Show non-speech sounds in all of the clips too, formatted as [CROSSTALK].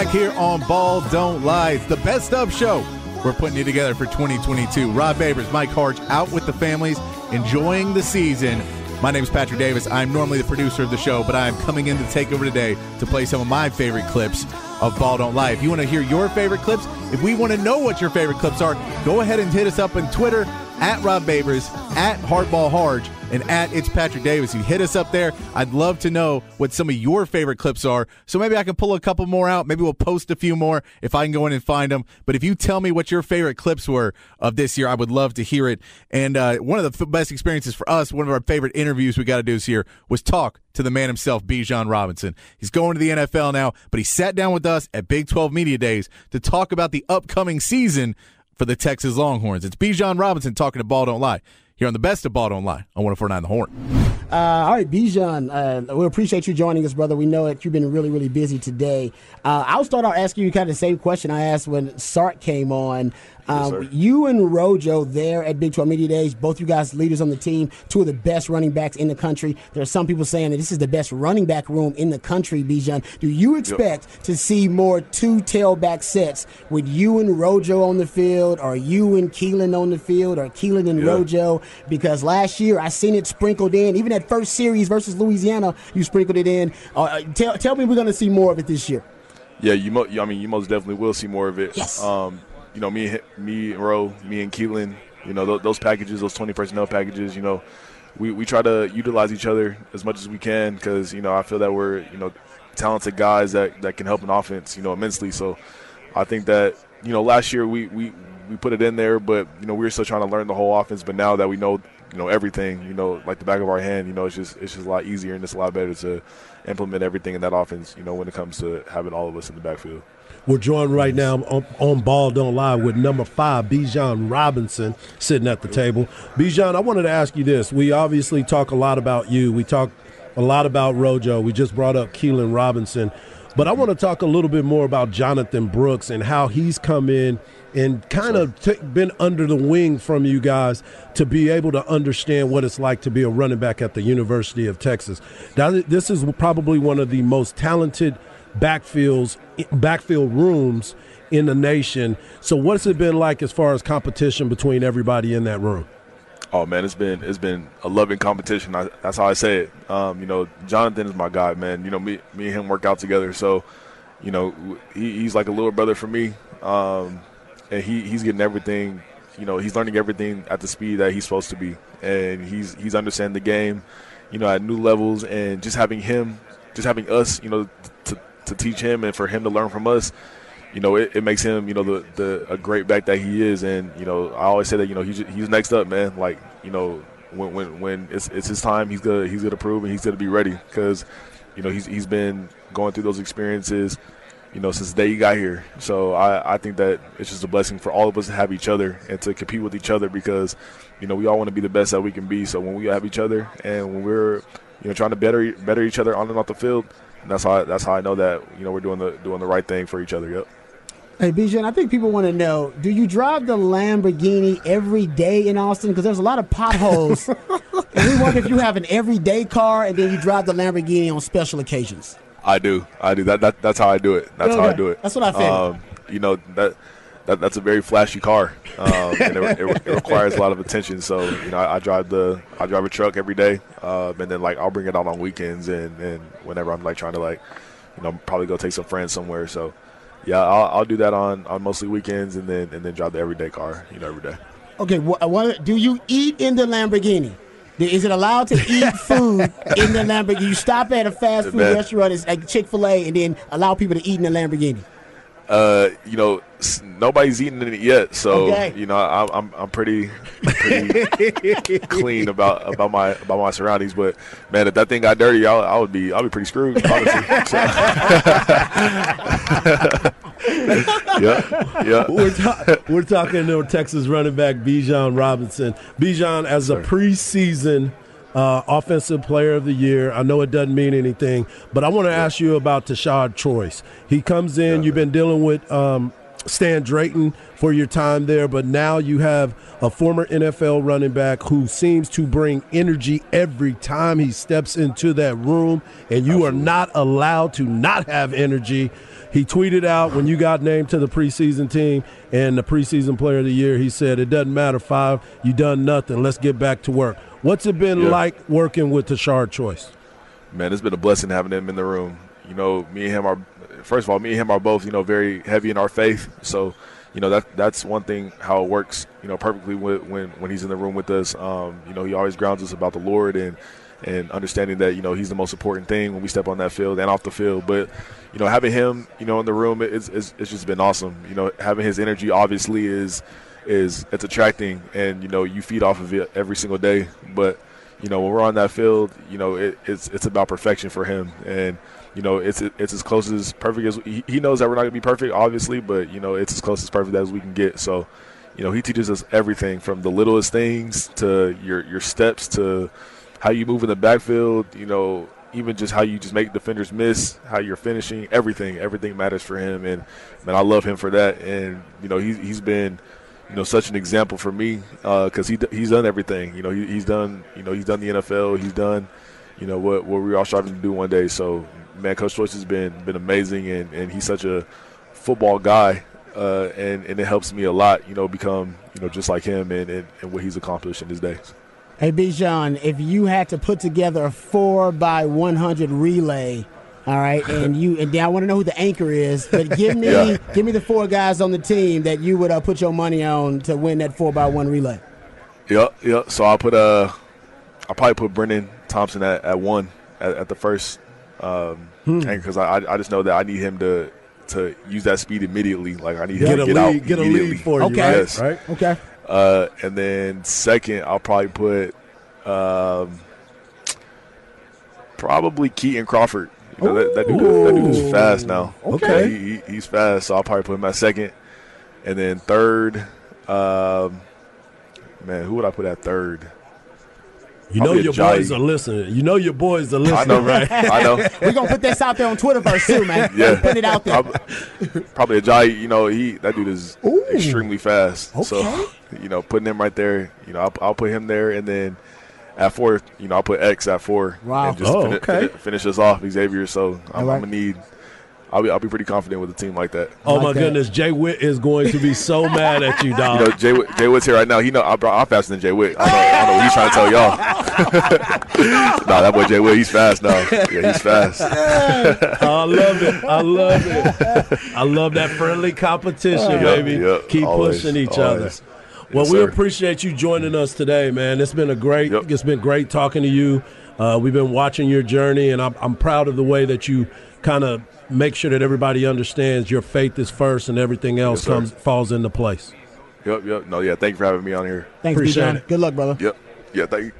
Back here on Ball Don't Lie. It's the best of show. We're putting you together for 2022. Rod Babers, Mike Harge out with the families, enjoying the season. My name is Patrick Davis. I'm normally the producer of the show, but I'm coming in to take over today to play some of my favorite clips of Ball Don't Lie. If you want to hear your favorite clips, if we want to know what your favorite clips are, go ahead and hit us up on Twitter at Rod Babers, at Hardball Harge, and at It's Patrick Davis. You hit us up there. I'd love to know what some of your favorite clips are. So maybe I can pull a couple more out. Maybe we'll post a few more if I can go in and find them. But if you tell me what your favorite clips were of this year, I would love to hear it. And uh, one of the f- best experiences for us, one of our favorite interviews we got to do this year was talk to the man himself, Bijan Robinson. He's going to the NFL now, but he sat down with us at Big 12 Media Days to talk about the upcoming season for the Texas Longhorns. It's Bijan Robinson talking to Ball Don't Lie here on the best of Ball Don't Lie on 1049 The Horn. Uh, all right, Bijan, uh, we appreciate you joining us, brother. We know that you've been really, really busy today. Uh, I'll start out asking you kind of the same question I asked when Sark came on. Um, Yes, you and Rojo there at Big 12 Media Days, both you guys leaders on the team, two of the best running backs in the country. There are some people saying that this is the best running back room in the country, Bijan. Do you expect to see more two tailback sets with you and Rojo on the field, or you and Keilan on the field, or Keilan and Yeah. Rojo? Because last year I seen it sprinkled in. Even that first series versus Louisiana, you sprinkled it in. Uh, Uh, tell, tell me we're going to see more of it this year. Yeah, you. Mo- I mean, you most definitely will see more of it. Yes. Um, you know, me, me and Ro, me and Keilan. You know, th- those packages, those twenty personnel packages. You know, we, we try to utilize each other as much as we can because you know I feel that we're you know talented guys that that can help an offense. You know, immensely. So I think that you know last year we we we put it in there, but you know we were still trying to learn the whole offense. But now that we know you know everything, you know like the back of our hand, you know it's just it's just a lot easier and it's a lot better to implement everything in that offense. You know when it comes to having all of us in the backfield. We're joined right now on, on Ball Don't Lie with number five, Bijan Robinson, sitting at the table. Bijan, I wanted to ask you this. We obviously talk a lot about you. We talk a lot about Rojo. We just brought up Keilan Robinson. But I want to talk a little bit more about Jonathan Brooks and how he's come in and kind of t- been under the wing from you guys to be able to understand what it's like to be a running back at the University of Texas. Now, this is probably one of the most talented backfields, backfield rooms in the nation. So, what's it been like as far as competition between everybody in that room? Oh man, it's been it's been a loving competition. I, that's how I say it. Um, you know, Jonathan is my guy, man. You know, me me and him work out together, so you know he, he's like a little brother for me. Um, and he, he's getting everything. You know, he's learning everything at the speed that he's supposed to be, and he's he's understanding the game. You know, at new levels, and just having him, just having us, you know, to teach him and for him to learn from us you know, it, it makes him, you know, the, the a great back that he is, and you know, I always say that, you know, he's he's next up, man. Like, you know, when when when it's it's his time, he's gonna he's gonna prove and he's gonna be ready because, you know, he's he's been going through those experiences, you know, since the day he got here. So I I think that it's just a blessing for all of us to have each other and to compete with each other because, you know, we all want to be the best that we can be. So when we have each other and when we're, you know, trying to better better each other on and off the field. That's how I, that's how I know that you know we're doing the doing the right thing for each other. Yep. Hey, Bijan, I think people want to know: Do you drive the Lamborghini every day in Austin? Because there's a lot of potholes, [LAUGHS] and we wonder if you have an everyday car and then you drive the Lamborghini on special occasions. I do. I do. That, that that's how I do it. That's how I do it. That's what I figured. Um, you know that. That, that's a very flashy car, um, and it, it, it requires a lot of attention. So, you know, I, I drive the I drive a truck every day, uh, and then like I'll bring it out on weekends and, and whenever I'm like trying to like, you know, probably go take some friends somewhere. So, yeah, I'll, I'll do that on, on mostly weekends, and then and then drive the everyday car, you know, every day. Okay, wh- what, do you eat in the Lamborghini? Is it allowed to eat [LAUGHS] food in the Lamborghini? You stop at a fast food Man. restaurant, it's like Chick Fil A, and then allow people to eat in the Lamborghini. Uh, you know, nobody's eaten it yet, so Okay. you know, I'm I'm, I'm pretty, pretty [LAUGHS] clean about about my about my surroundings. But man, if that thing got dirty, I, I would be I'll be pretty screwed. Honestly. [LAUGHS] Yeah, yeah. We're, ta- we're talking to Texas running back Bijan Robinson. Bijan, as a preseason uh, offensive player of the year, I know it doesn't mean anything, but I want to ask you about Tashard Choice. He comes in, you've been dealing with um, Stan Drayton for your time there, but now you have a former NFL running back who seems to bring energy every time he steps into that room, and you are not allowed to not have energy. He tweeted out when you got named to the preseason team and the preseason player of the year, he said, It doesn't matter, five, you done nothing. Let's get back to work. What's it been Yeah. like working with Tashard Choice? Man, it's been a blessing having him in the room. You know, me and him are first of all, me and him are both, you know, very heavy in our faith. So, you know, that that's one thing how it works, you know, perfectly when when, when he's in the room with us. Um, you know, he always grounds us about the Lord and and understanding that, you know, he's the most important thing when we step on that field and off the field. But, you know, having him, you know, in the room it's it's, it's just been awesome. You know, having his energy obviously is is it's attracting and, you know, you feed off of it every single day. But you know, when we're on that field, you know, it, it's it's about perfection for him, and you know, it's it's as close as perfect as he, knows that we're not gonna be perfect, obviously, but you know, it's as close as perfect as we can get. So, you know, he teaches us everything from the littlest things to your your steps to how you move in the backfield. You know, even just how you just make defenders miss, how you're finishing, everything, everything matters for him, and man, I love him for that. And you know, he's he's been you know, such an example for me because he he's done everything. You know, he, he's done you know he's done the NFL. He's done you know what what we all striving to do one day. So man, Coach Choice has been been amazing, and, and he's such a football guy, uh, and and it helps me a lot. You know, become you know just like him and, and, and what he's accomplished in his days. Hey, Bijan, if you had to put together a four by one hundred relay, all right, and you and then I want to know who the anchor is, but give me [LAUGHS] Yeah. give me the four guys on the team that you would uh, put your money on to win that four by one relay. Yep, yep. So I'll put uh, I'll probably put Brennan Thompson at, at one at, at the first, um, because I I just know that I need him to to use that speed immediately. Like I need him Get to get lead, out get a lead for you, Okay. right? Yes. right? Okay. Uh, and then second, I'll probably put um, probably Keaton Crawford. You know, that, that, dude, that dude is fast now. Okay. He, he, he's fast, so I'll probably put him at second. And then third, um, man, who would I put at third? You know Probably your Ajayi. boys are listening. You know your boys are listening, I know, right? I know. [LAUGHS] We're gonna put this out there on Twitter first too, man. Yeah. Put it out there. Probably, a Ajayi, you know, he that dude is extremely fast. Okay. So, you know, putting him right there, you know, I'll, I'll put him there, and then at four, you know, I'll put X at four. Wow. And just Oh, fini- okay. fini- finish us off, Xavier. So I'm, All right. I'm gonna need. I'll be I'll be pretty confident with a team like that. Oh Like my that. goodness, Jay Witt is going to be so [LAUGHS] mad at you, dog. You know, Jay, Witt- Jay Witt's here right now. He know I brought I'm faster than Jay Witt. I know, I know what he's trying to tell y'all. [LAUGHS] nah, that boy Jay Witt, he's fast now. Yeah, he's fast. [LAUGHS] I love it. I love it. I love that friendly competition, Yep, baby. yep, Keep always, pushing each always. other. Well, Yes, we sir. appreciate you joining us today, man. It's been a great. Yep. It's been great talking to you. Uh, we've been watching your journey, and I'm, I'm proud of the way that you kind of make sure that everybody understands your faith is first, and everything else Yes, comes falls into place. Yep, yep. No, yeah. Thank you for having me on here. Thanks, Appreciate Bijan. it. Good luck, brother. Yep. Yeah, thank you.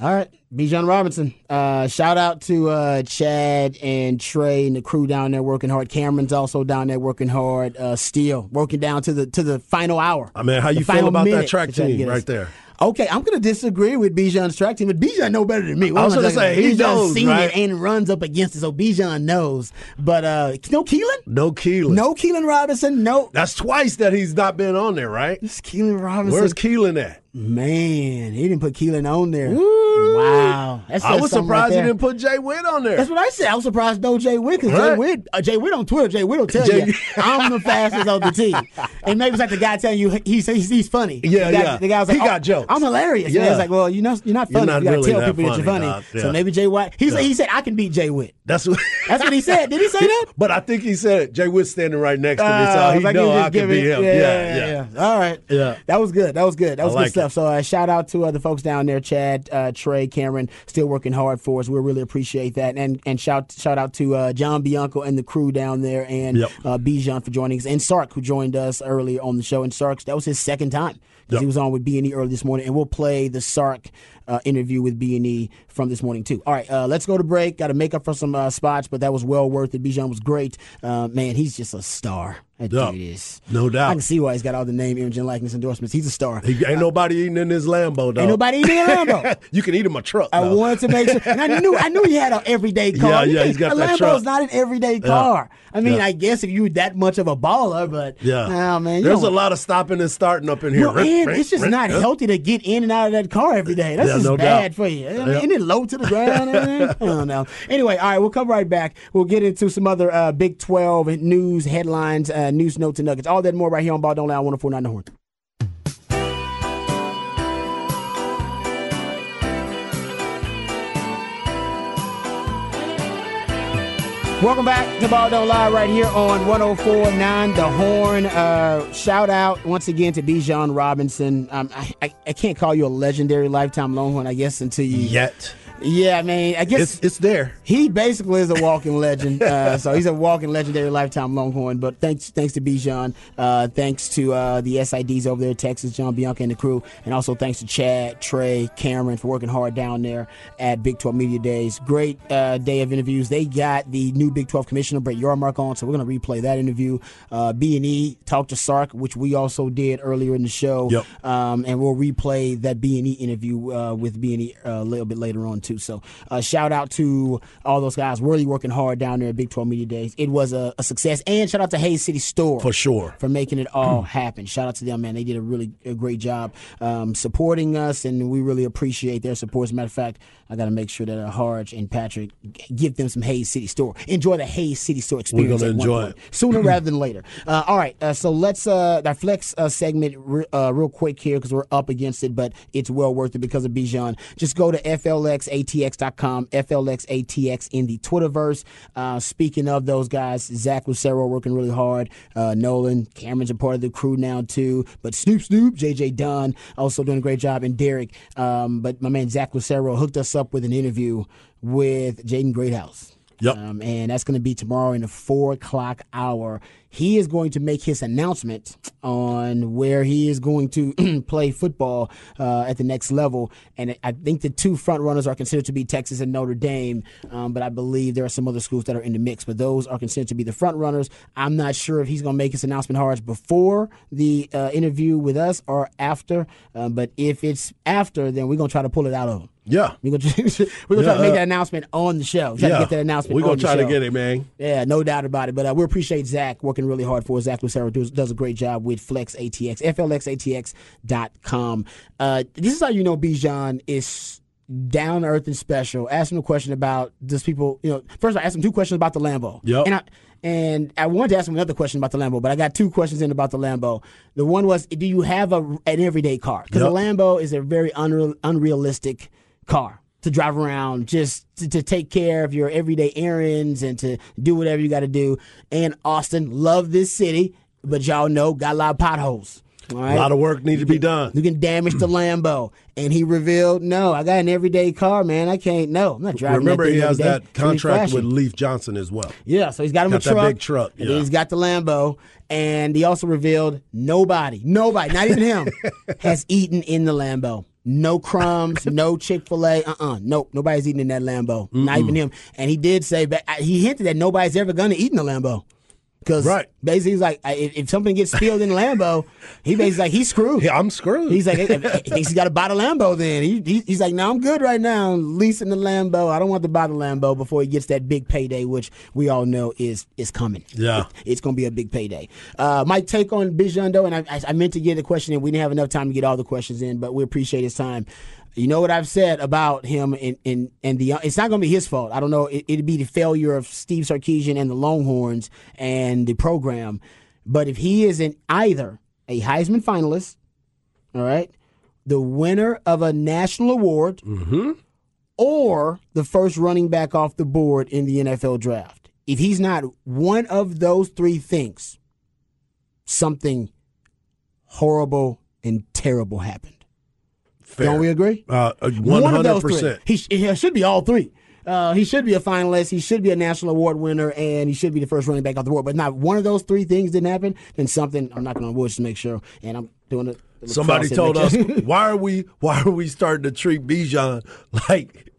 All right, Bijan Robinson. Uh, shout out to uh, Chad and Trey and the crew down there working hard. Cameron's also down there working hard. Uh, still working down to the to the final hour. I mean, how you feel about that track to to team right there? Okay, I'm going to disagree with Bijan's track team, but Bijan know better than me. What I was gonna talking say, he? Bijan's knows, seen right? it and runs up against it, so Bijan knows. But uh, no Keilan, No Keilan. no Keilan Robinson, no. That's twice that he's not been on there, right? It's Keilan Robinson. Where's Keilan at? Man, he didn't put Keilan on there. Wow, That I was something right surprised he didn't put Jay Witt on there. That's what I said. I was surprised no Jay Witt because Jay. Witt, uh, Jay Witt on Twitter, Jay Witt will tell Jay- you I'm the [LAUGHS] fastest on the team. And maybe it's like the guy telling you he's he's, he's funny. Yeah, the guy, yeah. The guy was like, He got "Oh, jokes." I'm hilarious. Yeah, it's like, well, you know, you're not You're funny. not you gotta really tell people that you're funny, funny. Yeah. So maybe Jay White. He's Yeah. he said I can beat Jay Witt. That's what. [LAUGHS] That's what he said. Did he say that? But I think he said it. Jay Witt's standing right next to me, Uh, so he like know was I just could be giving- him. Yeah, Yeah, yeah. All right. Yeah. That was good. That was good. That was good stuff. So uh, shout out to uh, the folks down there, Chad, uh, Trey, Cameron, still working hard for us. We really appreciate that. And and shout shout out to uh, John Bianco and the crew down there, and Yep. uh, Bijan for joining us, and Sark who joined us earlier on the show. And Sark, that was his second time. 'Cause Yep. He was on with B and E early this morning, and we'll play the Sark uh, interview with B and E from this morning too. All right, uh, let's go to break. Got to make up for some uh, spots, but that was well worth it. Bijan was great. Uh, man, he's just a star. That Yeah. dude is. No doubt. I can see why he's got all the name, image, and likeness endorsements. He's a star. He, ain't nobody eating in his Lambo, though. Ain't nobody eating in a Lambo. [LAUGHS] you can eat in my truck. I though. wanted to make sure, and I knew I knew he had an everyday car. Yeah, You yeah, he's got a that Lambo's truck. not an everyday car. I mean, Yeah. I guess if you were that much of a baller, but Yeah. oh, man, There's a lot of stopping and starting up in here. Well, and it's just not healthy to get in and out of that car every day. That's Yeah, just no bad doubt. for you. I mean, Yeah. Isn't it low to the ground? [LAUGHS] I don't know. Anyway, all right, we'll come right back. We'll get into some other uh, Big 12 news headlines, uh, news notes, and nuggets. All that more right here on Ball Don't Lie on 1049 The Horn. Welcome back to Ball Don't Lie right here on 1049 The Horn. Uh, shout out once again to Bijan Robinson. Um, I, I, I can't call you a legendary lifetime Longhorn, I guess, until you. Yet. Yeah, I mean, I guess It's, it's there. he basically is a walking legend. Uh, [LAUGHS] so he's a walking legendary lifetime Longhorn. But thanks, thanks to Bijan, uh, thanks to uh, the SIDs over there, Texas, John Bianco and the crew, and also thanks to Chad, Trey, Cameron for working hard down there at Big 12 Media Days. Great uh, day of interviews. They got the new Big 12 commissioner Brett Yormark on, so we're gonna replay that interview. Uh, B and E talked to Sark, which we also did earlier in the show. Yep. Um, and we'll replay that B and E interview uh, with B and E a little bit later on too. So uh, shout out to all those guys really working hard down there at Big 12 Media Days. It was a, a success, and shout out to Hays City Store For sure. for making it all [CLEARS THROAT] happen. Shout out to them, man. They did a really a great job um, supporting us, and we really appreciate their support. As a matter of fact, I got to make sure that uh, Harge and Patrick give them some Hays City Store. Enjoy the Hays City Store experience. We're gonna enjoy it. [CLEARS THROAT] sooner [CLEARS THROAT] rather than later. Uh, all right, uh, so let's uh, our flex uh, segment re- uh, real quick here because we're up against it, but it's well worth it because of Bijan. Just go to flxatx.com, flxatx in the Twitterverse. Uh, speaking of those guys, Zach Lucero working really hard. Uh, Nolan, Cameron's a part of the crew now too, but Snoop Snoop, JJ Dunn also doing a great job, and Derek. Um, but my man Zach Lucero hooked us up with an interview with Jaden Greathouse. Yep. Um, and that's going to be tomorrow in the four o'clock hour. He is going to make his announcement on where he is going to [CLEARS THROAT] play football uh, at the next level. And I think the two front runners are considered to be Texas and Notre Dame, um, but I believe there are some other schools that are in the mix. But those are considered to be the front runners. I'm not sure if he's going to make his announcement hard before the uh, interview with us or after. Um, but if it's after, then we're going to try to pull it out of him. Yeah. We're gonna, [LAUGHS] we're gonna try to Yeah, make uh, that announcement on the show. Try yeah. to get that announcement. We're to try to show. get it, man. Yeah, no doubt about it. But uh, we appreciate Zach working really hard for us. Zach Lucero does, does a great job with Flex ATX, FLXATX.com. Uh, this is how you know Bijan is down to earth and special. Ask him a question about does people, you know, first I asked him two questions about the Lambo. Yep. And I, and I wanted to ask him another question about the Lambo, but I got two questions in about the Lambo. The one was, do you have a, an everyday car? Because Yep. the Lambo is a very unreal, unrealistic car to drive around, just to, to take care of your everyday errands and to do whatever you got to do. And Austin, love this city, but y'all know got a lot of potholes. All right? A lot of work needs to be done. You can damage the Lambo. And he revealed, no, I got an everyday car, man. I can't, no, I'm not driving Remember, he has that It's gonna be contract with Leif Johnson as well. Yeah, so he's got him Got a that truck. big truck, yeah. he's got the Lambo. And he also revealed nobody, nobody, not even him, [LAUGHS] has eaten in the Lambo. No crumbs, [LAUGHS] no Chick fil A, uh uh Nope, nobody's eating in that Lambo. Not even him. And he did say, but he hinted that nobody's ever going to eat in the Lambo. Because Right. basically, he's like, if, if something gets spilled in Lambo, he basically like, he's screwed. Yeah, I'm screwed. He's like, he thinks [LAUGHS] he's got to buy the Lambo then. He, he, he's like, no, I'm good right now. Leasing the Lambo. I don't want to buy the Lambo before he gets that big payday, which we all know is is coming. Yeah. It's going to be a big payday. Uh, my take on though, and I, I, I meant to get a question in. We didn't have enough time to get all the questions in, but we appreciate his time. You know what I've said about him, and and, and the it's not going to be his fault. I don't know. It, it'd be the failure of Steve Sarkisian and the Longhorns and the program. But if he isn't either a Heisman finalist, all right, the winner of a national award, mm-hmm. or the first running back off the board in the NFL draft. If he's not one of those three things, something horrible and terrible happened. Fair. Don't we agree? Uh, One of those 100%. three. He, sh- he should be all three. Uh, he should be a finalist. He should be a national award winner, and he should be the first running back off the board. But not one of those three things didn't happen. Then something I'm not going to wish to make sure. And I'm doing it. Somebody told us why are we why are we starting to treat Bijan like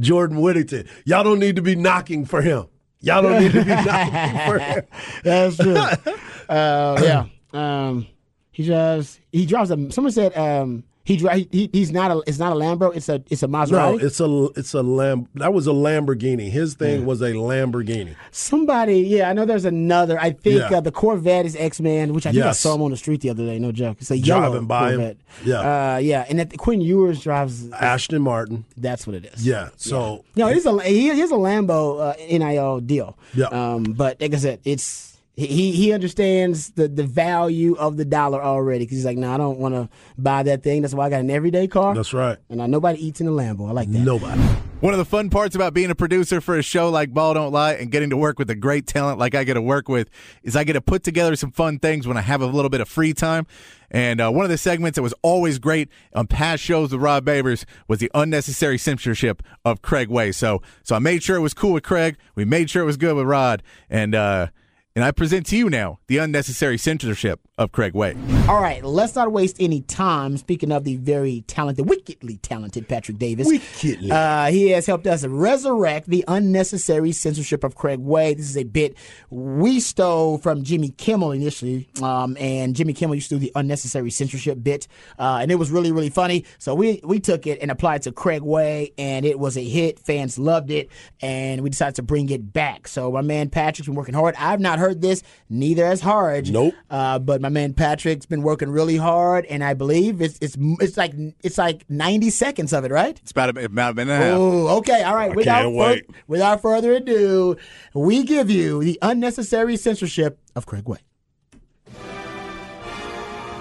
Jordan Whittington? Y'all don't need to be knocking for him. Y'all don't need to be knocking for him. [LAUGHS] That's true. [LAUGHS] uh, yeah. Um, he drives. He drives a. Someone said um, he, he he's not a. It's not a Lambo. It's a. It's a Maserati. No, it's a it's a lamb. That was a Lamborghini. His thing was a Lamborghini. Somebody, yeah, I know there's another. I think Yeah. uh, the Corvette is X Man, which I think I saw him on the street the other day. No joke. It's a yellow Driving by him. Corvette. Yeah. uh, yeah, and that Quinn Ewers drives. Aston Martin. That's what it is. Yeah. So No, it is a he is a Lambo uh, NIL deal. Yeah. Um, but like I said, it's he he understands the the value of the dollar already because he's like, no, I don't want to buy that thing. That's why I got an everyday car. that's right. And nobody eats in a Lambo. I like that. Nobody. One of the fun parts about being a producer for a show like Ball Don't Lie and getting to work with a great talent like I get to work with is I get to put together some fun things when I have a little bit of free time. And uh, one of the segments that was always great on past shows with Rod Babers was the unnecessary censorship of Craig Way. So, so I made sure it was cool with Craig. We made sure it was good with Rod, and uh, and I present to you now the unnecessary censorship of Craig Way. All right, let's not waste any time. Speaking of the very talented, wickedly talented Patrick Davis, Wickedly. uh, he has helped us resurrect the unnecessary censorship of Craig Way. This is a bit we stole from Jimmy Kimmel initially, um, and Jimmy Kimmel used to do the unnecessary censorship bit, uh, and it was really really funny. So we we took it and applied it to Craig Way, and it was a hit. Fans loved it, and we decided to bring it back. So my man Patrick's been working hard. I've not heard this, neither has Harge. Nope. Uh, but my man Patrick's been working really hard, and I believe it's it's it's like it's like ninety seconds of it, right? It's about a, about a minute and a half. Oh, okay, all right. Without can't wait. without further ado, we give you the unnecessary censorship of Craig Way.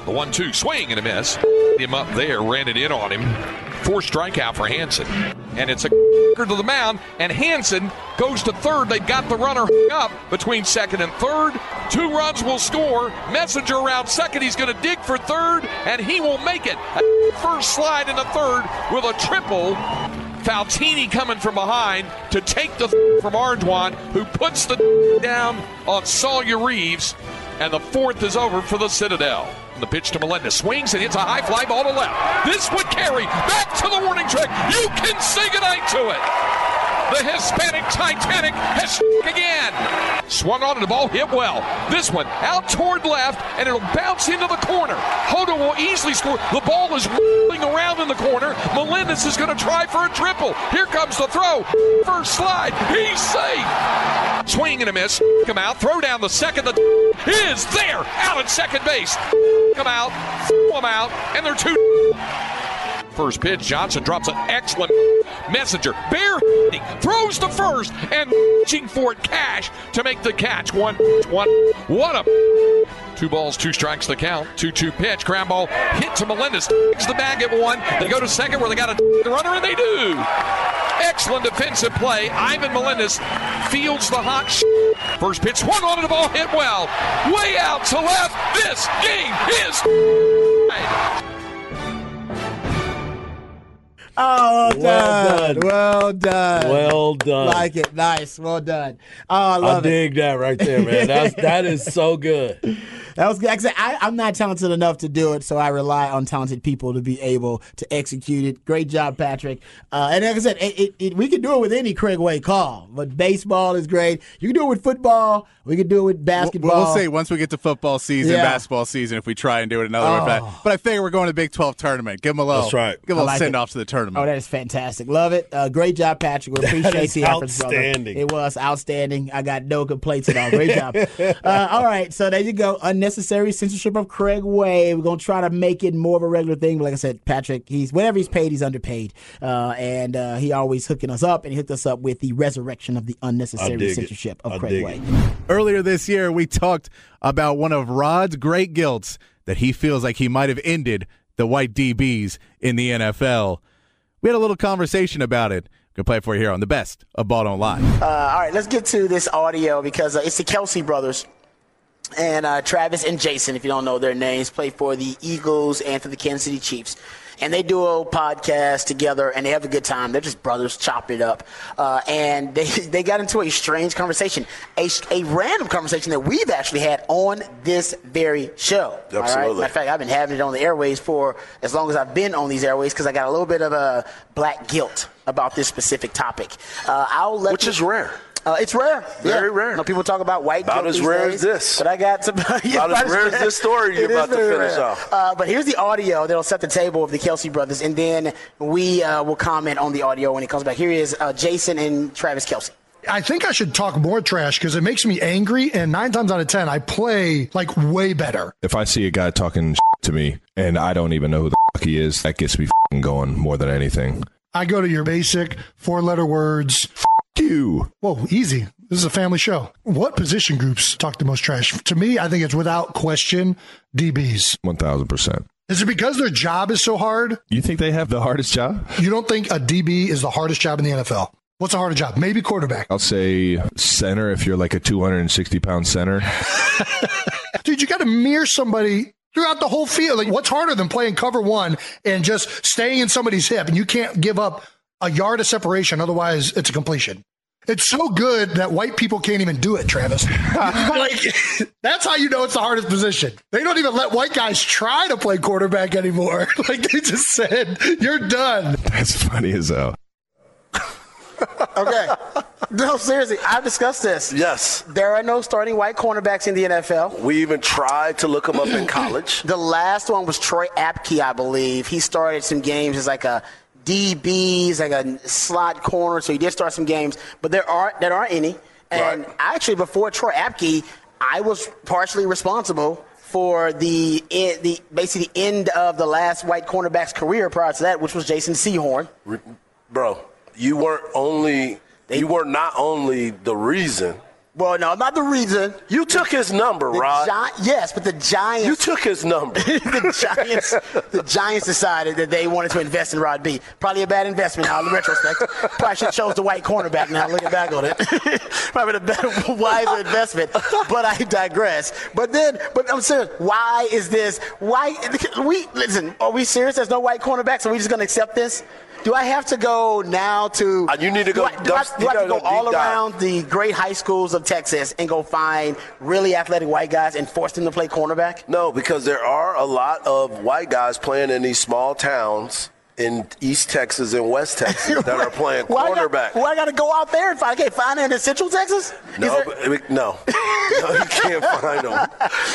The one two swing and a miss. Him up there, ran it in on him. Four strikeout for Hansen. And it's a [LAUGHS] to the mound, and Hansen goes to third. They've got the runner [LAUGHS] up between second and third. Two runs will score. Messinger around second. He's going to dig for third, and he will make it. A [LAUGHS] first slide in the third with a triple. Faltine coming from behind to take the from Arjuan, who puts the down on Sawyer Reeves, and the fourth is over for the Citadel. The pitch to Melendez swings and hits a high fly ball to left. This would carry back to the warning track. You can say goodnight to it. The Hispanic Titanic has [LAUGHS] again. Swung on and the ball hit well. This one out toward left and it'll bounce into the corner. Hodo will easily score. The ball is rolling around in the corner. Melendez is going to try for a triple. Here comes the throw. First slide. He's safe. Swing and a miss. Come out. Throw down the second. The [LAUGHS] is there out at second base. Come out. Them out. And they're two. First pitch, Johnson drops an excellent messenger. Bear throws to first and reaching for it. Cash to make the catch. One, one, what a two balls, two strikes the count. Two-two pitch, ground ball hit to Melendez. The bag at one. They go to second where they got a the runner and they do. Excellent defensive play. Ivan Melendez fields the hot. Sh- First pitch swung on and the ball hit well. Way out to left. This game is. Oh, well, Well done. done. Well done. Well done. Like it. Nice. Well done. Oh, I I love it. dig that right there, man. That's that is so good. [LAUGHS] That was good. I said, I, I'm not talented enough to do it, so I rely on talented people to be able to execute it. Great job, Patrick. Uh, and like I said, it, it, it, we can do it with any Craig Way call, but baseball is great. You can do it with football. We can do it with We'll, basketball. we'll say once we get to football season, Yeah. basketball season, if we try and do it another way. Oh. But, but I figure we're going to the Big 12 tournament. Give them a little, That's right. Give I a little like send it. off to the tournament. Oh, that is fantastic. Love it. Uh, great job, Patrick. We appreciate is the efforts, brother. outstanding. It was outstanding. I got no complaints at all. Great job. [LAUGHS] Uh, all right, so there you go. Unnecessary censorship of Craig Way. We're gonna try to make it more of a regular thing. But like I said, Patrick, he's whatever he's paid, he's underpaid, uh, and uh, he always hooking us up, and he hooked us up with the resurrection of the unnecessary dig it. censorship of I Craig dig Way. it. Earlier this year, we talked about one of Rod's great guilts that he feels like he might have ended the white DBs in the NFL. We had a little conversation about it. Gonna play it for you here on the best of Ball Don't Lie. Uh, all right, let's get to this audio because uh, it's the Kelce brothers. And uh, Travis and Jason, if you don't know their names, play for the Eagles and for the Kansas City Chiefs. And they do a podcast together and they have a good time. They're just brothers, chop it up. Uh, and they, [LAUGHS] they got into a strange conversation, a, a random conversation that we've actually had on this very show. All right? Absolutely. Matter of fact, I've been having it on the airways for as long as I've been on these airways because I got a little bit of a black guilt about this specific topic. Uh, I'll let Which you- is rare. Uh, it's rare. Very yeah. rare. You know, people talk about white About as rare days, as this. But I got some. [LAUGHS] yeah, About as rare as this story you're [LAUGHS] about to finish rare. off. Uh, but here's the audio that'll set the table of the Kelce brothers, and then we uh, will comment on the audio when it comes back. Here is uh, Jason and Travis Kelce. I think I should talk more trash because it makes me angry, and nine times out of ten, I play like way better. If I see a guy talking [LAUGHS] to me and I don't even know who the fuck he is, that gets me going more than anything. I go to your basic four letter words. Whoa, easy. This is a family show. What position groups talk the most trash? To me, I think it's without question DBs. 1000%. Is it because their job is so hard? You think they have the hardest job? You don't think a DB is the hardest job in the NFL? What's the hardest job? Maybe quarterback. I'll say center if you're like a 260 pound center. [LAUGHS] Dude, you got to mirror somebody throughout the whole field. Like, what's harder than playing cover one and just staying in somebody's hip and you can't give up a yard of separation, otherwise it's a completion. It's so good that white people can't even do it, Travis. [LAUGHS] like that's how you know it's the hardest position. They don't even let white guys try to play quarterback anymore. [LAUGHS] like they just said, "You're done." That's funny as hell. Okay. no, seriously, I've discussed this. Yes. There are no starting white cornerbacks in the NFL. We even tried to look him up in [CLEARS THROAT] college. The last one was Troy Apke, I believe. He started some games as like a DB, he's like a slot corner, so he did start some games. But there are there aren't any. And Right. actually, before Troy Apke, I was partially responsible for the the basically the end of the last white cornerback's career. Prior to that, which was Jason Sehorn. Bro, you weren't only you were not only the reason. Well, no, not the reason. You took his number, The Rod. Gi- yes, but the Giants. You took his number. [LAUGHS] the Giants, the Giants decided that they wanted to invest in Rod B. Probably a bad investment now in retrospect. Probably should have chose the white cornerback now, looking back on it. [LAUGHS] Probably the better, [LAUGHS] wiser investment. But I digress. But then, but I'm serious. Why is this? Why we listen? Are we serious? There's no white cornerbacks. Are we just going to accept this? Do I have to go now to? Uh, you need to go- Do I, do I, do I have to go go all around the great high schools of Texas and go find really athletic white guys and force them to play cornerback? No, because there are a lot of white guys playing in these small towns in East Texas and West Texas [LAUGHS] that are playing Why I got- quarterback. Why I got to go out there and find? I can't find it in Central Texas. No, there- but- no, [LAUGHS] no, you can't find them.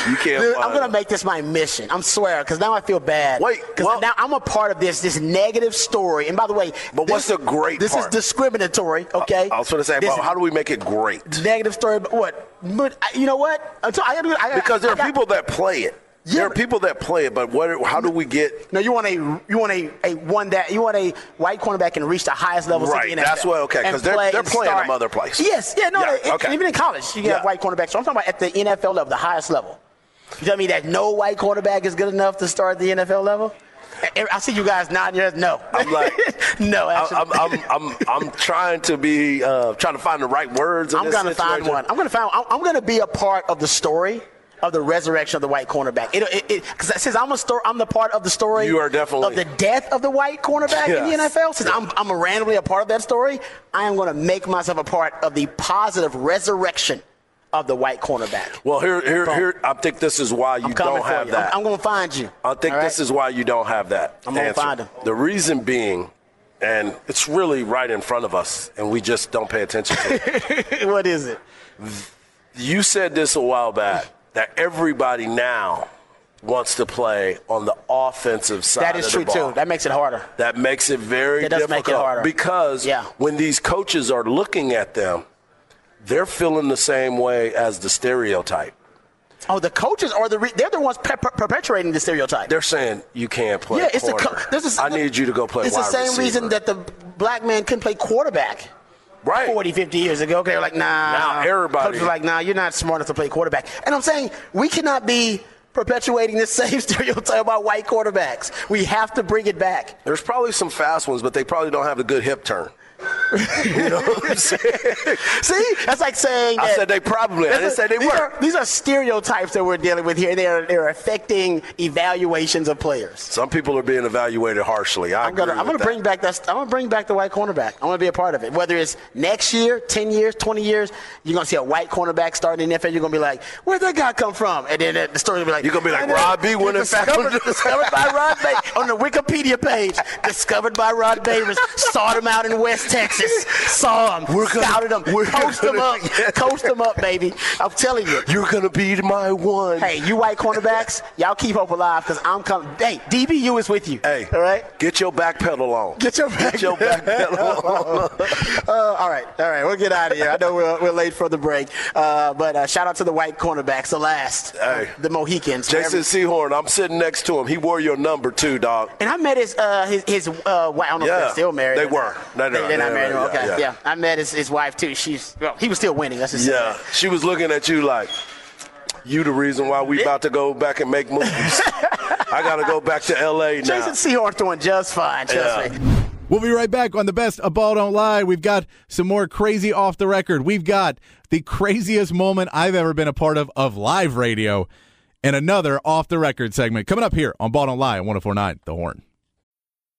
You [LAUGHS] can't. Dude, I'm gonna them. make this my mission. I'm swear, because now I feel bad. Wait, because well- now I'm a part of this this negative story. And by the way, But what's the great This part? is discriminatory. Okay. I was going to say, but how do we make it great? negative story? But what? But you know what? I. I Because there I are people that play it. Yeah, there are people that play it, but what? How do we get? No, you want a you want a, a one that you want a white cornerback can reach the highest levels Right, of the NFL. that's what- okay, because they're- play they're playing start. them other places. Yes, yeah, no, Yeah, they- okay. even in college you get Yeah. white cornerbacks. So I'm talking about at the NFL level, the highest level. You tell me that no white cornerback is good enough to start the NFL level? I- I see you guys nodding your heads. No, I'm like, [LAUGHS] no. I'm, I'm, I'm, I'm trying to be uh, trying to find the right words. I'm gonna find one. I'm gonna find. I'm, I'm gonna be a part of the story of the resurrection of the white cornerback. It, it, it, since I'm a story, I'm the part of the story. You are definitely- of the death of the white cornerback in the NFL. Since I'm, I'm randomly a part of that story, I am gonna make myself a part of the positive resurrection of the white cornerback. Well, here, here, Boom. here. I think this is why you don't have you. that. I'm, I'm gonna find you. I think right? this is why you don't have that. I'm gonna find him. The reason being, and it's really right in front of us, and we just don't pay attention to it. [LAUGHS] what is it? you said this a while back that everybody now wants to play on the offensive side. That is true ball. too. That makes it harder. That makes it very It does difficult make it harder. because Yeah. when these coaches are looking at them, they're feeling the same way as the stereotype. Oh, the coaches are the re- they're the ones pe- perpetuating the stereotype. They're saying you can't play. Yeah, it's the corner. co- there's a, I need you to go play It's the same receiver. reason that the black man couldn't play quarterback. Right. 40, 50 years ago. They were like, nah. Now everybody- Coaches were like, nah, you're not smart enough to play quarterback. And I'm saying we cannot be perpetuating this same [LAUGHS] stereotype about white quarterbacks. We have to bring it back. There's probably some fast ones, but they probably don't have a good hip turn. [LAUGHS] you know what I'm saying? See, that's like saying. I said they probably. I didn't say they these were. Are, these are stereotypes that we're dealing with here. They're they're affecting evaluations of players. Some people are being evaluated harshly. I I'm gonna I'm gonna that. bring back that. I'm gonna bring back the white cornerback. I'm gonna be a part of it. Whether it's next year, 10 years, 20 years, you're gonna see a white cornerback starting in the NFL. You're gonna be like, where'd that guy come from? And then the story will be like, You're gonna be like, "And then Rod B. went and discovered, discovered by Rod Bay on the Wikipedia page. Discovered by Rod Babers. Sought him out in West Texas. Saw him. We're gonna- scouted him. we're Coached him gonna- up. [LAUGHS] Yeah. Coached him up, baby. I'm telling you. You're gonna be my one. Hey, you white cornerbacks, y'all keep hope alive because I'm coming. Hey, DBU is with you. Hey, all right. Get your back pedal on. Get your back, Get your back [LAUGHS] pedal on. [LAUGHS] uh, all right, all right, we'll get out of here. I know we're, we're late for the break, uh, but uh, shout out to the white cornerbacks, the last, Hey. the Mohicans. Jason Sehorn, I'm sitting next to him. He wore your number too, dog. And I met his uh, his his uh, wife. I don't know if Yeah, they're still married. they were. No, no, they, they're not they married. were, okay, yeah, yeah. yeah. I met his, his wife too. She's well, he was still winning. That's just Yeah, that. she was looking at you like, you the reason why we about to go back and make movies. I gotta go back to L.A. now. Jason Sehorn doing just fine. Trust Yeah. me. We'll be right back on the best of Ball Don't Lie. We've got some more crazy off the record. We've got the craziest moment I've ever been a part of of live radio and another off the record segment coming up here on Ball Don't Lie on 1049 The Horn.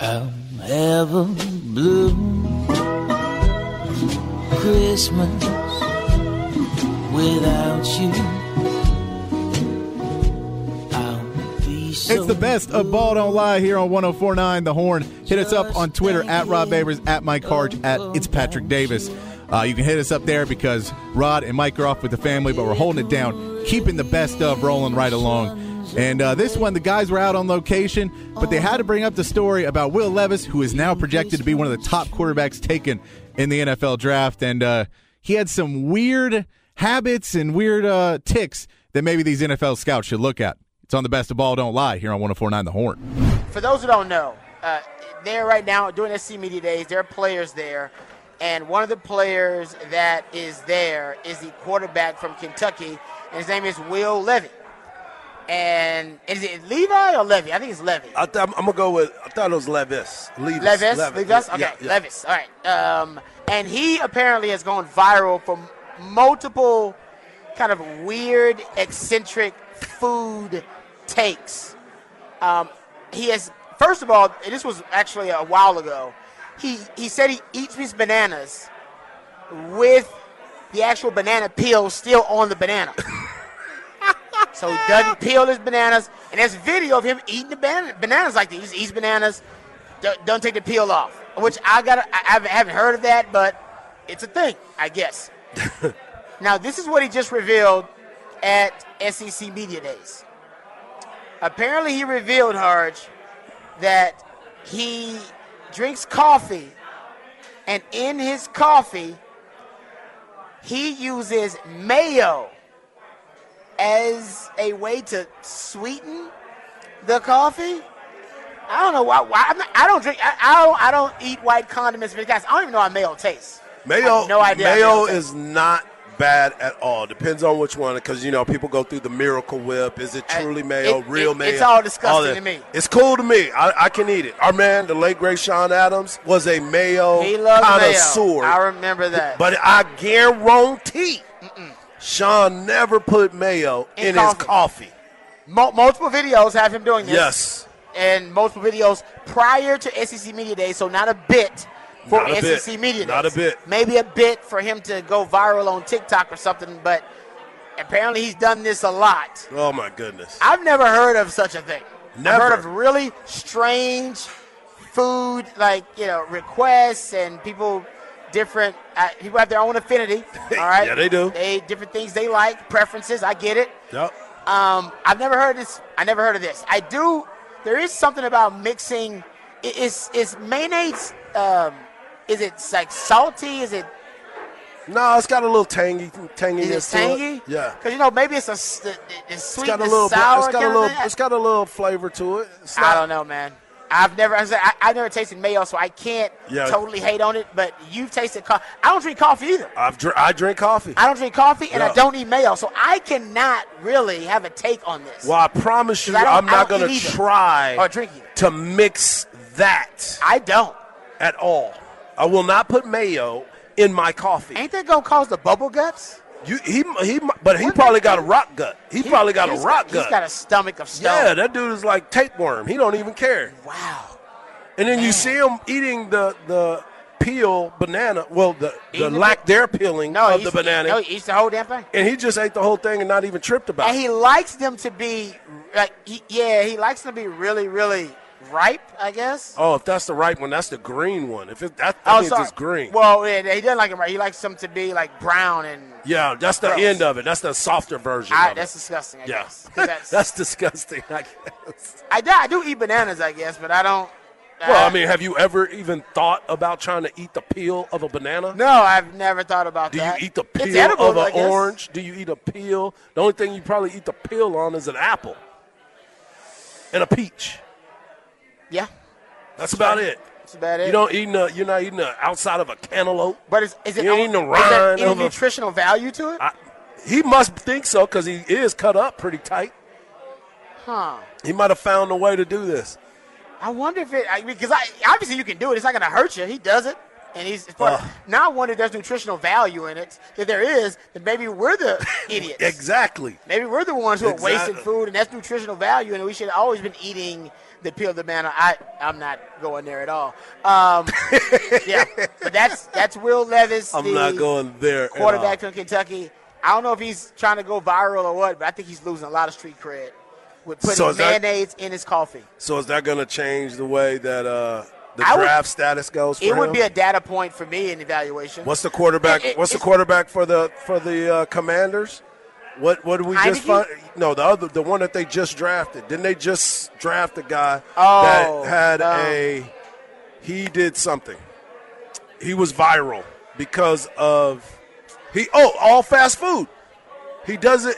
I'm ever blue. Christmas without you. So It's the best of Ball Don't Lie here on 1049 The Horn. Hit us up on Twitter at Rod Babers, at Mike Harge, at It's Patrick Davis. Uh, you can hit us up there because Rod and Mike are off with the family, but we're holding it down, keeping the best of rolling right along. And uh, this one, the guys were out on location, but they had to bring up the story about Will Levis, who is now projected to be one of the top quarterbacks taken in the NFL draft. And uh, he had some weird habits and weird uh, ticks that maybe these NFL scouts should look at. It's on the best of ball, don't lie here on 1049 The Horn. For those who don't know, uh, they're right now doing SEC Media Days. There are players there, and one of the players that is there is the quarterback from Kentucky, and his name is Will Levy. And is it Levi or Levy? I think it's Levy. I th- I'm, I'm gonna go with. I thought it was Levis. Levis. Levis, Levis, okay, Yeah, yeah. Levis. All right. Um, and he apparently has gone viral for multiple kind of weird, eccentric food takes. Um, he has, first of all, this was actually a while ago. He he said he eats these bananas with the actual banana peel still on the banana. [LAUGHS] so he doesn't peel his bananas, and there's video of him eating the banana, bananas like these. He eats bananas, don't, take the peel off. Which I got, I haven't, haven't heard of that, but it's a thing, I guess. [LAUGHS] now this is what he just revealed at SEC Media Days. Apparently, he revealed, Harge, that he drinks coffee, and in his coffee, he uses mayo as a way to sweeten the coffee. I don't know why. why I'm not, I don't drink. I, I don't. I don't eat white condiments because I don't even know how mayo tastes. Mayo. no idea. Mayo is not bad at all. Depends on which one, because you know people go through the Miracle Whip. Is it truly mayo? it- real it- mayo? it's all disgusting that. to me. It's cool to me. I, I can eat it. Our man, the late great Sean Adams, was a mayo loves mayo. connoisseur. I remember that. But I guarantee Sean never put mayo in, In his coffee. coffee. Multiple videos have him doing this. Yes. And multiple videos prior to SEC Media Day, so not a bit for Not SEC bit. Media Day. Not a bit. Maybe a bit for him to go viral on TikTok or something, but apparently he's done this a lot. Oh my goodness. I've never heard of such a thing. I've Never. heard of really strange food, like you know, requests and people different. Uh, people have their own affinity. All right. [LAUGHS] Yeah, they do. They different things they like, preferences. I get it. Yep. Um, I've never heard this. I never heard of this. I do. There is something about mixing. Is is mayonnaise? Um, is it like salty? Is it No, it's got a little tangy, tanginess is it tangy? it. Yeah. Because you know maybe it's a it's It's sweet, got a little, sour. it's got a little, it's got a little flavor to it. It's I don't know, man. I've never, I said, I, I've never tasted mayo, so I can't Yeah. totally hate on it. But you've tasted coffee. I don't drink coffee either. I've dr- I drink coffee. I don't drink coffee, and I don't eat mayo, so I cannot really have a take on this. Well, I promise you, I I'm not going to try Or drink either. to mix that. I don't. At all. I will not put mayo in my coffee. Ain't that gonna cause the bubble guts? You, he, he, but he probably got a rock gut. He, probably got a he's rock gut. He's got a stomach of stone. yeah, that dude is like tapeworm. He don't even care. Wow. And then you see him eating the the peel banana. Well, the the Eating lack there peeling No, of he the banana. No, he eats the whole damn thing. and he just ate the whole thing and not even tripped about And it. he likes them to be like, he, yeah, he likes them to be really, really ripe. I guess. Oh, if that's the ripe one, that's the green one. If it, that, that oh, means it's green. Well, yeah, he doesn't like them right. He likes them to be like brown and. yeah, that's the end of it. That's the softer version. I, that's it. disgusting. I Yeah. guess. [LAUGHS] That's, That's disgusting. I guess. I, do, I do eat bananas, I guess, but I don't. Well, I mean, have you ever even thought about trying to eat the peel of a banana? No, I've never thought about that. Do you eat the peel edible, of an orange? Do you eat a peel? The only thing you probably eat the peel on is an apple and a peach. Yeah, That's about it. that's about it. You don't eat. A, you're not eating a, outside of a cantaloupe. But is, is it You is the there rind any of a- nutritional value to it? I, he must think so because he is cut up pretty tight. huh. He might have found a way to do this. I wonder if it I, because I obviously you can do it. It's not going to hurt you. He does it, and he's of- Ugh. now. I wonder if there's nutritional value in it. If there is, then maybe we're the [LAUGHS] idiots. Exactly. Maybe we're the ones who are wasting food, and that's nutritional value, and we should have always been eating the peel the banana. I I'm not going there at all. Um, [LAUGHS] yeah, but that's that's Will Levis. I'm not going there. quarterback from Kentucky. I don't know if he's trying to go viral or what, but I think he's losing a lot of street cred with putting So is that- mayonnaise in his coffee. So is that going to change the way that uh, the I would- draft status goes? It would be a data point for me in evaluation. What's the quarterback? It- it- what's the quarterback for the for the uh, Commanders? What what did we just find? No, the other the one that they just drafted. Didn't they just draft a guy Oh, that had um, a he did something. He was viral because of he oh all fast food. He doesn't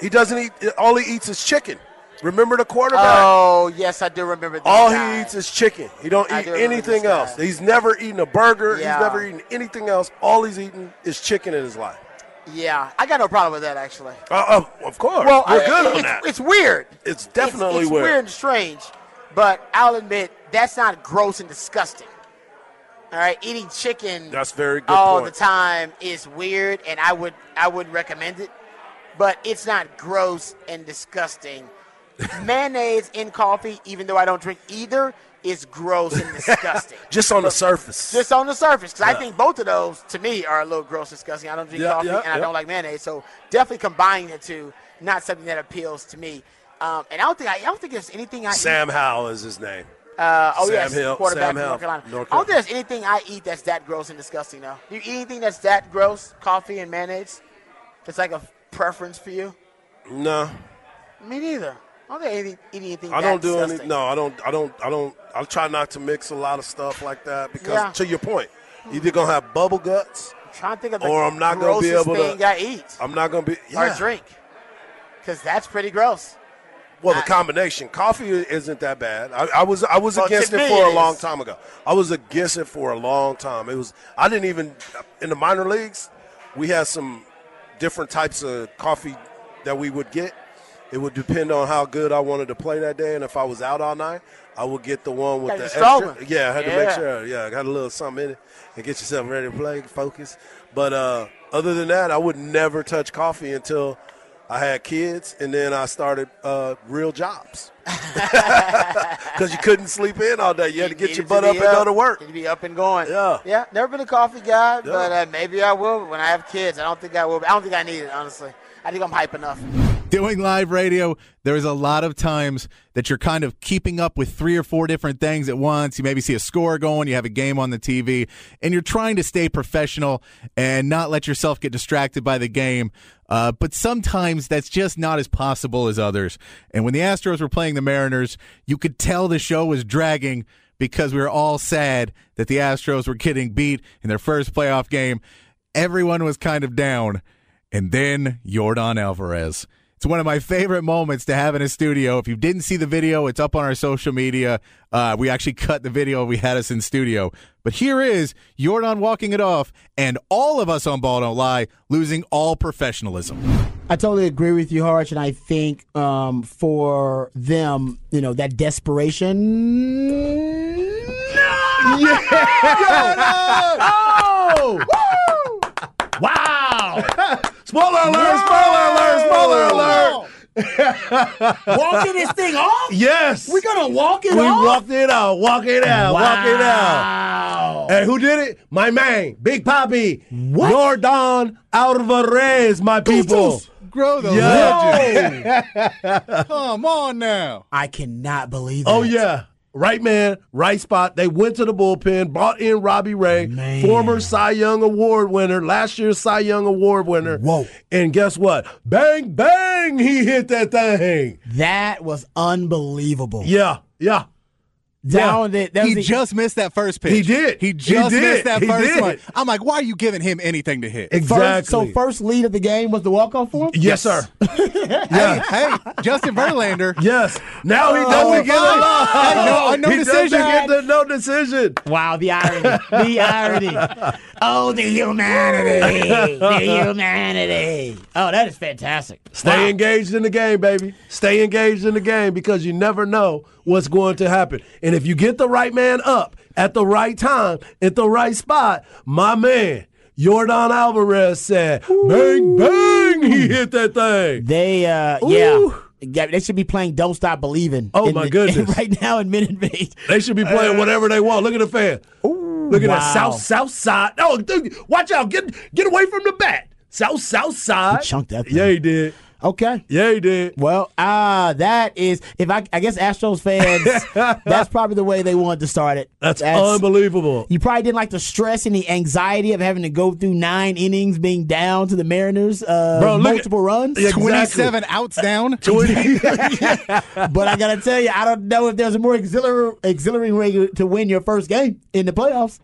he doesn't eat all he eats is chicken. Remember the quarterback? Oh yes, I do remember. This All guy. he eats is chicken. He don't eat do anything else. He's never eaten a burger. Yeah. He's never eaten anything else. All he's eaten is chicken in his life. Yeah, I got no problem with that actually. Uh, uh, of course, Well, we're I- good on it's, that. It's weird. It's definitely it's, it's weird. and strange, but I'll admit that's not gross and disgusting. All right, eating chicken That's very good all point. the time is weird, and I would I would recommend it, but it's not gross and disgusting. [LAUGHS] Mayonnaise in coffee, even though I don't drink either, is gross and disgusting. [LAUGHS] Just on the surface. Just on the surface, because I think both of those to me are a little gross, disgusting. I don't drink Yeah, coffee yeah, and I don't like mayonnaise, so definitely combining the two, not something that appeals to me. Um, and I don't think I, I don't think there's anything I Sam Howell is his name. eat. Uh, oh Sam yes, Hill- quarterback Sam Hill, North Carolina. North I don't think there's anything I eat that's that gross and disgusting. though. Do you eat anything that's that gross? Coffee and mayonnaise? That's like a preference for you? No, Me neither. I don't think anything. I don't do disgusting. any. No, I don't. I don't. I don't. I try not to mix a lot of stuff like that because, Yeah. to your point, either gonna have bubble guts I'm trying to think of the or I'm not gonna be able to. I eat I'm not gonna be. or drink, because that's pretty gross. Well, the combination coffee isn't that bad. I, I was I was Well, against it for it a long time ago. I was against it for a long time. It was I didn't even in the minor leagues. We had some different types of coffee that we would get. It would depend on how good I wanted to play that day, and if I was out all night, I would get the one with Gotta the extra. Yeah, I had to make sure. Yeah, I got a little something in it and get yourself ready to play, focus. But uh, other than that, I would never touch coffee until I had kids, and then I started uh, real jobs [LAUGHS] because you couldn't sleep in all day. You had to get your butt up be and go to work. To be up and going. Yeah. Yeah. Never been a coffee guy, but uh, maybe I will when I have kids. I don't think I will. I don't think I need it honestly. I think I'm hype enough. [LAUGHS] Doing live radio, there's a lot of times that you're kind of keeping up with three or four different things at once. You maybe see a score going, you have a game on the TV, and you're trying to stay professional and not let yourself get distracted by the game. Uh, but sometimes that's just not as possible as others. And when the Astros were playing the Mariners, you could tell the show was dragging because we were all sad that the Astros were getting beat in their first playoff game. Everyone was kind of down. And then Yordan Alvarez. It's one of my favorite moments to have in a studio. If you didn't see the video, it's up on our social media. Uh, we actually cut the video. We had us in studio. But here is Jordan walking it off, and all of us on Ball Don't Lie losing all professionalism. I totally agree with you, Harge, and I think um, for them, you know, that desperation. [LAUGHS] Yeah! [LAUGHS] oh! wow! [LAUGHS] Spoiler alert! Spoiler alert! Spoiler [LAUGHS] alert! Walking this thing off? Yes. We're gonna walk it we off? We walked it out. Walk it out. Walk it out. And who did it? My man, Big Poppy. What? Yordan Alvarez, my people. Grow the Yeah. legend. [LAUGHS] Come on now. I cannot believe that. Oh yeah. Right man, right spot. They went to the bullpen, brought in Robbie Ray, Man. former Cy Young Award winner, last year's Cy Young Award winner. Whoa. And guess what? Bang, bang, he hit that thing. That was unbelievable. Yeah, yeah. Down the, that He the- just missed that first pitch. He did. He just He did. missed that He first did. one. I'm like, why are you giving him anything to hit? first, Exactly. so first lead of the game was the walk off for him. yes, sir. [LAUGHS] Hey, hey, Justin Verlander. Yes. Now he Oh, doesn't oh, get a fine. loss. Hey, no, no he decision. doesn't get the no decision. Wow, the irony, the irony. Oh, the humanity, the [LAUGHS] humanity. Oh, that is fantastic. Stay Wow. engaged in the game, baby. Stay engaged in the game because you never know what's going to happen. And if you get the right man up at the right time, at the right spot, my man, Yordan Alvarez said, bang, bang, he hit that thing. They, uh, Ooh. yeah. Yeah, They should be playing "Don't Stop Believing." Oh, my the- [LAUGHS] goodness. right now in Minute Maid. They should be playing uh, whatever they want. Look at the fan. Look at that south south side. Oh, dude, watch out! Get get away from the bat. South south side. He chunked that thing. Yeah, he did. Okay. Yeah, he did. Well, ah, that is if I, I guess Astros fans, [LAUGHS] that's probably the way they wanted to start it. That's, unbelievable. You probably didn't like the stress and the anxiety of having to go through nine innings, being down to the Mariners, uh, Bro, look at- multiple runs. Yeah, exactly. 27 outs down. [LAUGHS] [LAUGHS] but I gotta tell you, I don't know if there's a more exhilarating, exhilarating way to win your first game in the playoffs.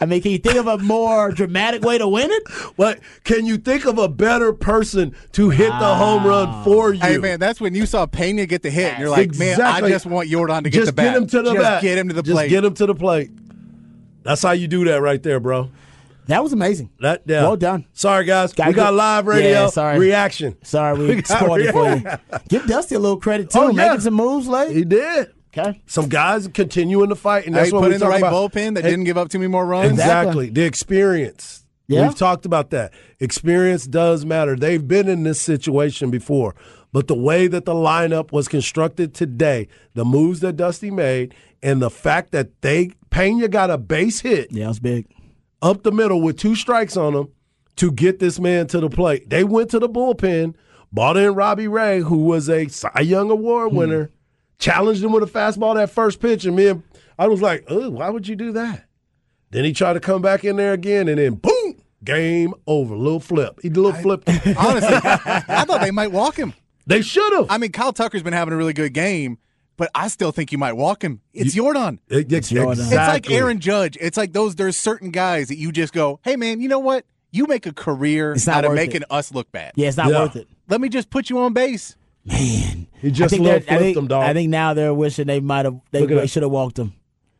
I mean, can you think of a more dramatic way to win it? What can you think of a better person to hit the home run for you? Hey man, that's when you saw Pena get the hit, and you're like, man, I just want Jordan to get Just the bat. get him to the just bat. get him to the Just plate. get him to the plate. That's how you do that right there, bro. That was amazing. That yeah. Well done. Sorry guys, Gotta we got get- live radio Yeah, sorry. reaction. Sorry, we, [LAUGHS] We got spoiled it for you. Give Dusty a little credit too, Oh, yeah. making some moves late. He did. Okay. Some guys continuing to fight, and that's Hey, what put we in the right about. bullpen that Hey, didn't give up too many more runs. Exactly. The experience. Yeah. We've talked about that. Experience does matter. They've been in this situation before. But the way that the lineup was constructed today, the moves that Dusty made, and the fact that they Pena got a base hit Yeah, it was big. up the middle with two strikes on him to get this man to the plate. They went to the bullpen, bought in Robbie Ray, who was a Cy Young Award hmm. winner, challenged him with a fastball that first pitch, and me, I was like, "Oh, why would you do that?" Then he tried to come back in there again, and then boom, game over. Little flip. He did a little flip. [LAUGHS] Honestly, I thought they might walk him. They should have. I mean, Kyle Tucker's been having a really good game, but I still think you might walk him. It's Jordan. It's, Jordan. It's like Aaron Judge. It's like those. There's certain guys that you just go, hey man, you know what? You make a career It's not out of making it. us look bad. Yeah, it's not Yeah. worth it. Let me just put you on base. Man, He I just think, little I think, him, dog. I think now they're wishing they might have they, that. should have walked him.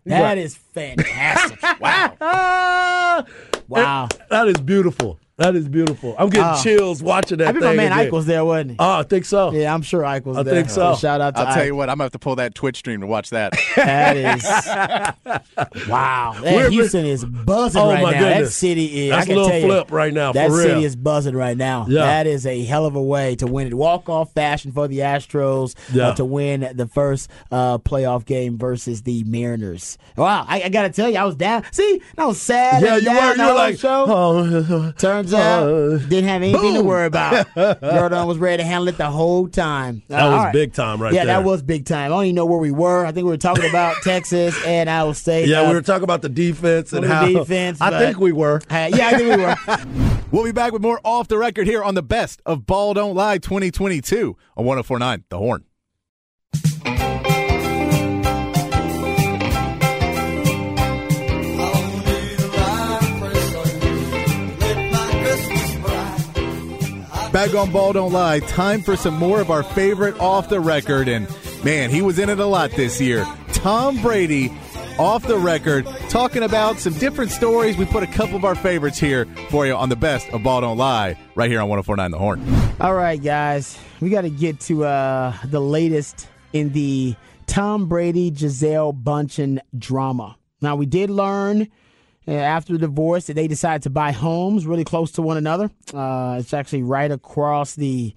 right. That is fantastic. [LAUGHS] wow. Wow. That is beautiful. That is beautiful. I'm getting Ah. chills watching that I think my man again. Ike was there, wasn't he? Oh, I think so. yeah, I'm sure Ike was I there. I think so. shout out to I'll Ike. tell you what, I'm gonna have to pull that Twitch stream to watch that. [LAUGHS] That is [LAUGHS] wow. That We're- Houston is buzzing Oh, right my now. That city is. That's I can a little tell you, flip right now, That for city is buzzing right now. Yeah. That is a hell of a way to win it. Walk off fashion for the Astros Yeah. uh, to win the first uh, playoff game versus the Mariners. Wow, I, I got to tell you, I was down. See, I was sad. Yeah, you down were. You were like, show. oh, Turns job. Didn't have anything to worry about. [LAUGHS] Jordan was ready to handle it the whole time. That Uh, was right. big time right yeah, there. that was big time. I don't even know where we were. I think we were talking about [LAUGHS] Texas and Iowa State. Yeah, Uh, we were talking about the defense and the how defense, [LAUGHS] I think we were. Uh, yeah, I think we were. We'll be back with more off the record here on the best of Ball Don't Lie 2022 on 1049 The Horn. Back on Ball Don't Lie, time for some more of our favorite off the record. And man, he was in it a lot this year. Tom Brady off the record, talking about some different stories. We put a couple of our favorites here for you on the best of Ball Don't Lie right here on 1049 The Horn. All right, guys, we got to get to uh, the latest in the Tom Brady Gisele Bundchen drama. Now, we did learn after the divorce they decided to buy homes really close to one another. Uh, it's actually right across the,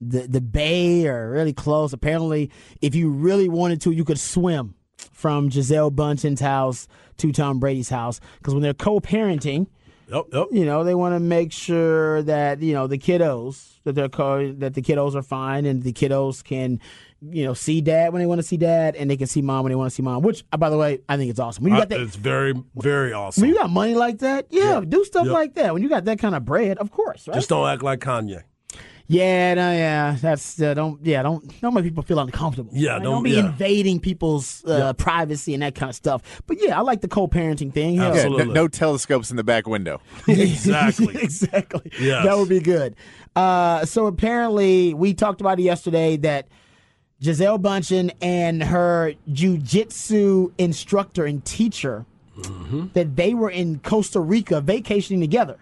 the the bay or really close. Apparently, if you really wanted to, you could swim from Gisele Bundchen's house to Tom Brady's house because when they're co-parenting, Yep, yep. you know they want to make sure that you know the kiddos that they're co- that the kiddos are fine and the kiddos can you know see dad when they want to see dad and they can see mom when they want to see mom which uh, by the way i think it's awesome when you got that it's very, very awesome. when you got money like that yeah, Yeah. do stuff Yep. like that when you got that kind of bread of course right Just don't act like Kanye. Yeah no, yeah that's uh, don't yeah don't don't make people feel uncomfortable Yeah, Right? don't- be yeah. invading people's uh, privacy and that kind of stuff but yeah i like the co-parenting thing yeah. Yeah, no, no telescopes in the back window. [LAUGHS] Exactly. [LAUGHS] exactly. Yes. That would be good. Uh, so apparently, we talked about it yesterday that Gisele Bundchen and her jujitsu instructor and teacher that they were in Costa Rica vacationing together.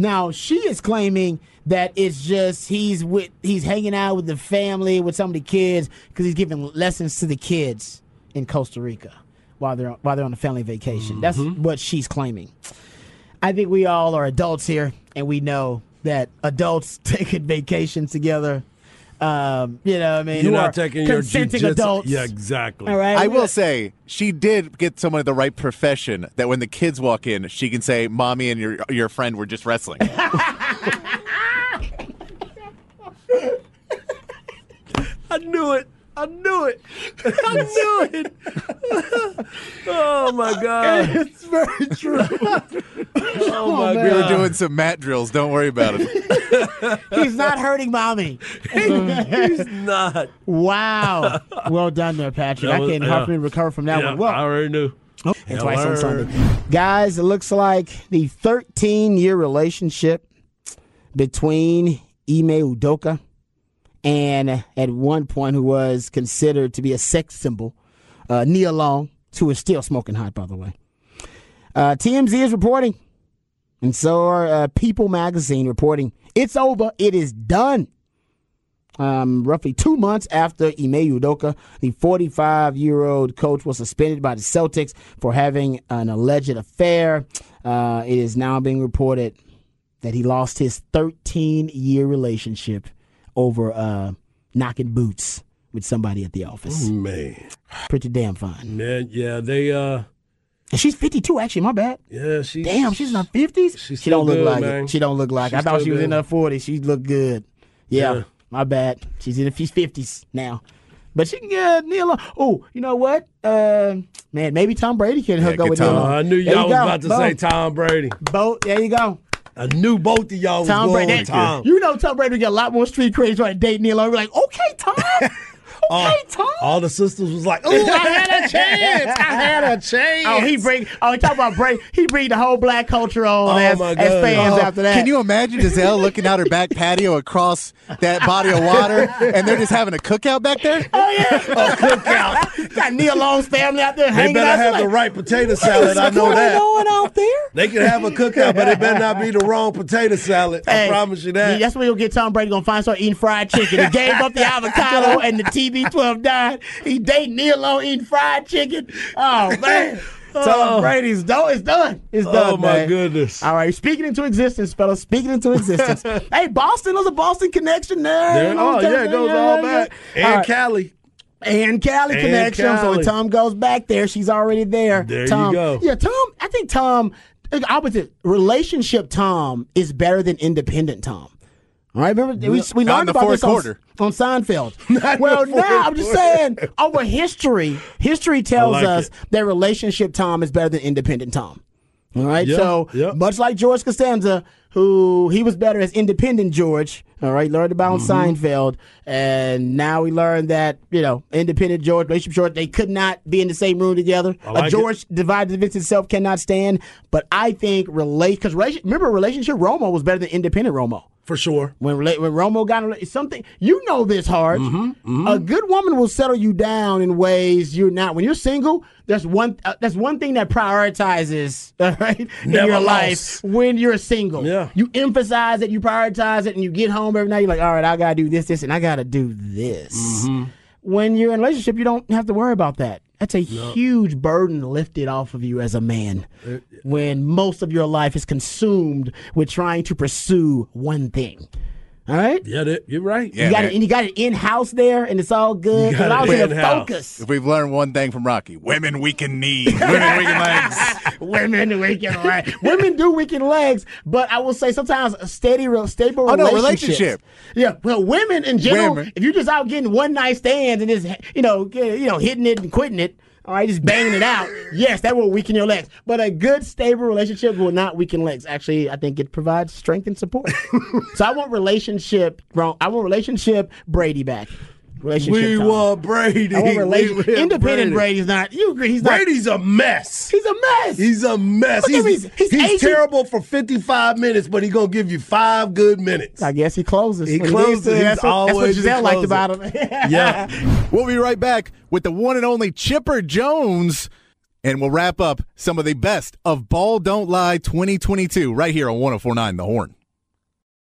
Now she is claiming that it's just he's with he's hanging out with the family with some of the kids because he's giving lessons to the kids in Costa Rica while they're while they're on a family vacation. That's mm-hmm. what she's claiming. I think we all are adults here, and we know that adults [LAUGHS] taking vacations together. Um, you know, what I mean, You're not are taking your consenting jujitsu- adults. Yeah, exactly. All right, I will say she did get someone of the right profession that when the kids walk in, she can say, "Mommy and your your friend were just wrestling." [LAUGHS] [LAUGHS] I knew it. I knew it. I knew it. [LAUGHS] oh my god. [LAUGHS] It's very true. [LAUGHS] Oh, oh my god. we were doing some mat drills. Don't worry about it. He's not hurting mommy. He's not. Wow. Well done there, Patrick. That I was- can yeah. hopefully recover from that Yeah, one. Well, I already knew. Oh, and twice on. Sunday. Guys, it looks like the 13 year relationship between Ime Udoka and at one point who was considered to be a sex symbol, uh, Nia Long, who is still smoking hot, by the way. Uh, TMZ is reporting, and so are uh, People Magazine reporting. It's over. It is done. Um, roughly two months after Ime Udoka, the 45 year old coach, was suspended by the Celtics for having an alleged affair. Uh, it is now being reported that he lost his 13 year relationship over uh, knocking boots with somebody at the office. Man. Pretty damn fine. Man, yeah, they uh And she's 52, actually. My bad. yeah, she Damn, she's in her 50s. She's she don't look good, like man. it. She don't look like it. I thought she was in good. her 40s. She looked good. Yeah, Yeah. my bad. She's in she's 50s now. But she can get Nia. Oh, you know what? Uh, man, maybe Tom Brady can hook get up with Tom. Nia. I knew y'all was about to Boom. say Tom Brady. Both. There you go. I knew both of y'all was going Brady. Tom. You know Tom Brady would get a lot more street credit right to date Nia. Long. We're like, okay, Tom. [LAUGHS] Oh, okay, all, Tom. all the sisters was like, "Ooh, I had a [LAUGHS] chance. I had a chance." Oh, he bring. Oh, he talk about break. He bring the whole black culture on Oh, as, my as God. fans Oh, after that. Can you imagine Gisele looking out her back patio across that body of water, and they're just having a cookout back there? Oh yeah, a cookout. [LAUGHS] Got Nia Long's family out there They hanging better out. have Like, the right potato salad. I know that. on out there? They can have a cookout, but it better not be the wrong potato salad. I promise you that. That's where you'll get Tom Brady gonna find start eating fried chicken. He gave up the [LAUGHS] avocado and the TB12 died. He dating Nia on eating fried chicken. Oh [LAUGHS] man. Tom oh. Brady's done. It's done. It's oh, done. oh my man. goodness. All right, speaking into existence, fellas. Speaking into existence. [LAUGHS] hey, Boston, there's a Boston connection there. There- oh yeah, it goes all back. yeah. And All right. Cali. and Cali And connection. So when Tom goes back there, she's already there. There you Tom, go. Yeah, Tom. I think Tom opposite. Relationship Tom is better than independent Tom. All right, remember we, we learned the about this on, on Seinfeld. [LAUGHS] Well, now I'm just saying over history. History tells like us it. that relationship Tom is better than independent Tom. All right, so much like George Costanza, who he was better as independent George. All right, learned about Mm-hmm. on Seinfeld, and now we learned that you know independent George, relationship George, they could not be in the same room together. Like a it. George divided against itself cannot stand. But I think relate because remember relationship Romo was better than independent Romo. For sure. When when Romo got something, you know this hard. Mm-hmm, A good woman will settle you down in ways you're not. When you're single, there's one uh, that's one thing that prioritizes [LAUGHS] all right in Never your lost. life when you're single. Yeah. you emphasize it, you prioritize it, and you get home every night. You're like, all right, I gotta do this, this, and I gotta do this. Mm-hmm. When you're in a relationship, you don't have to worry about that. That's a huge burden lifted off of you as a man when most of your life is consumed with trying to pursue one thing. All right? Yeah, that, you're right. Yeah, you got man. it, and you got it in house there, and it's all good. You got I it was in in-house. focus. If we've learned one thing from Rocky, women weaken knees, women [LAUGHS] weaken legs. [LAUGHS] Women weaken legs. Women do weaken legs, but I will say sometimes a steady, real stable Oh, no, relationship. Yeah, well, women in general, Women. if you're just out getting one night stands and just you know, you know, hitting it and quitting it. All right, just banging it out. Yes, that will weaken your legs. But a good, stable relationship will not weaken legs. Actually, I think it provides strength and support. [LAUGHS] so I want relationship. Wrong. I want relationship Brady back. Relationship. We Tom. want Brady. I want We relationship. want Independent Brady. Brady's not. You agree? He's not. Brady's a mess. He's a mess. He's a mess. Look He's, he's- he's he's terrible for 55 minutes, but he's going to give you five good minutes. I guess he closes. He closes. needs. He's That's what, that's what Gisele liked about him. [LAUGHS] Yeah. We'll be right back with the one and only Chipper Jones, and we'll wrap up some of the best of Ball Don't Lie 2022 right here on 1049 The Horn.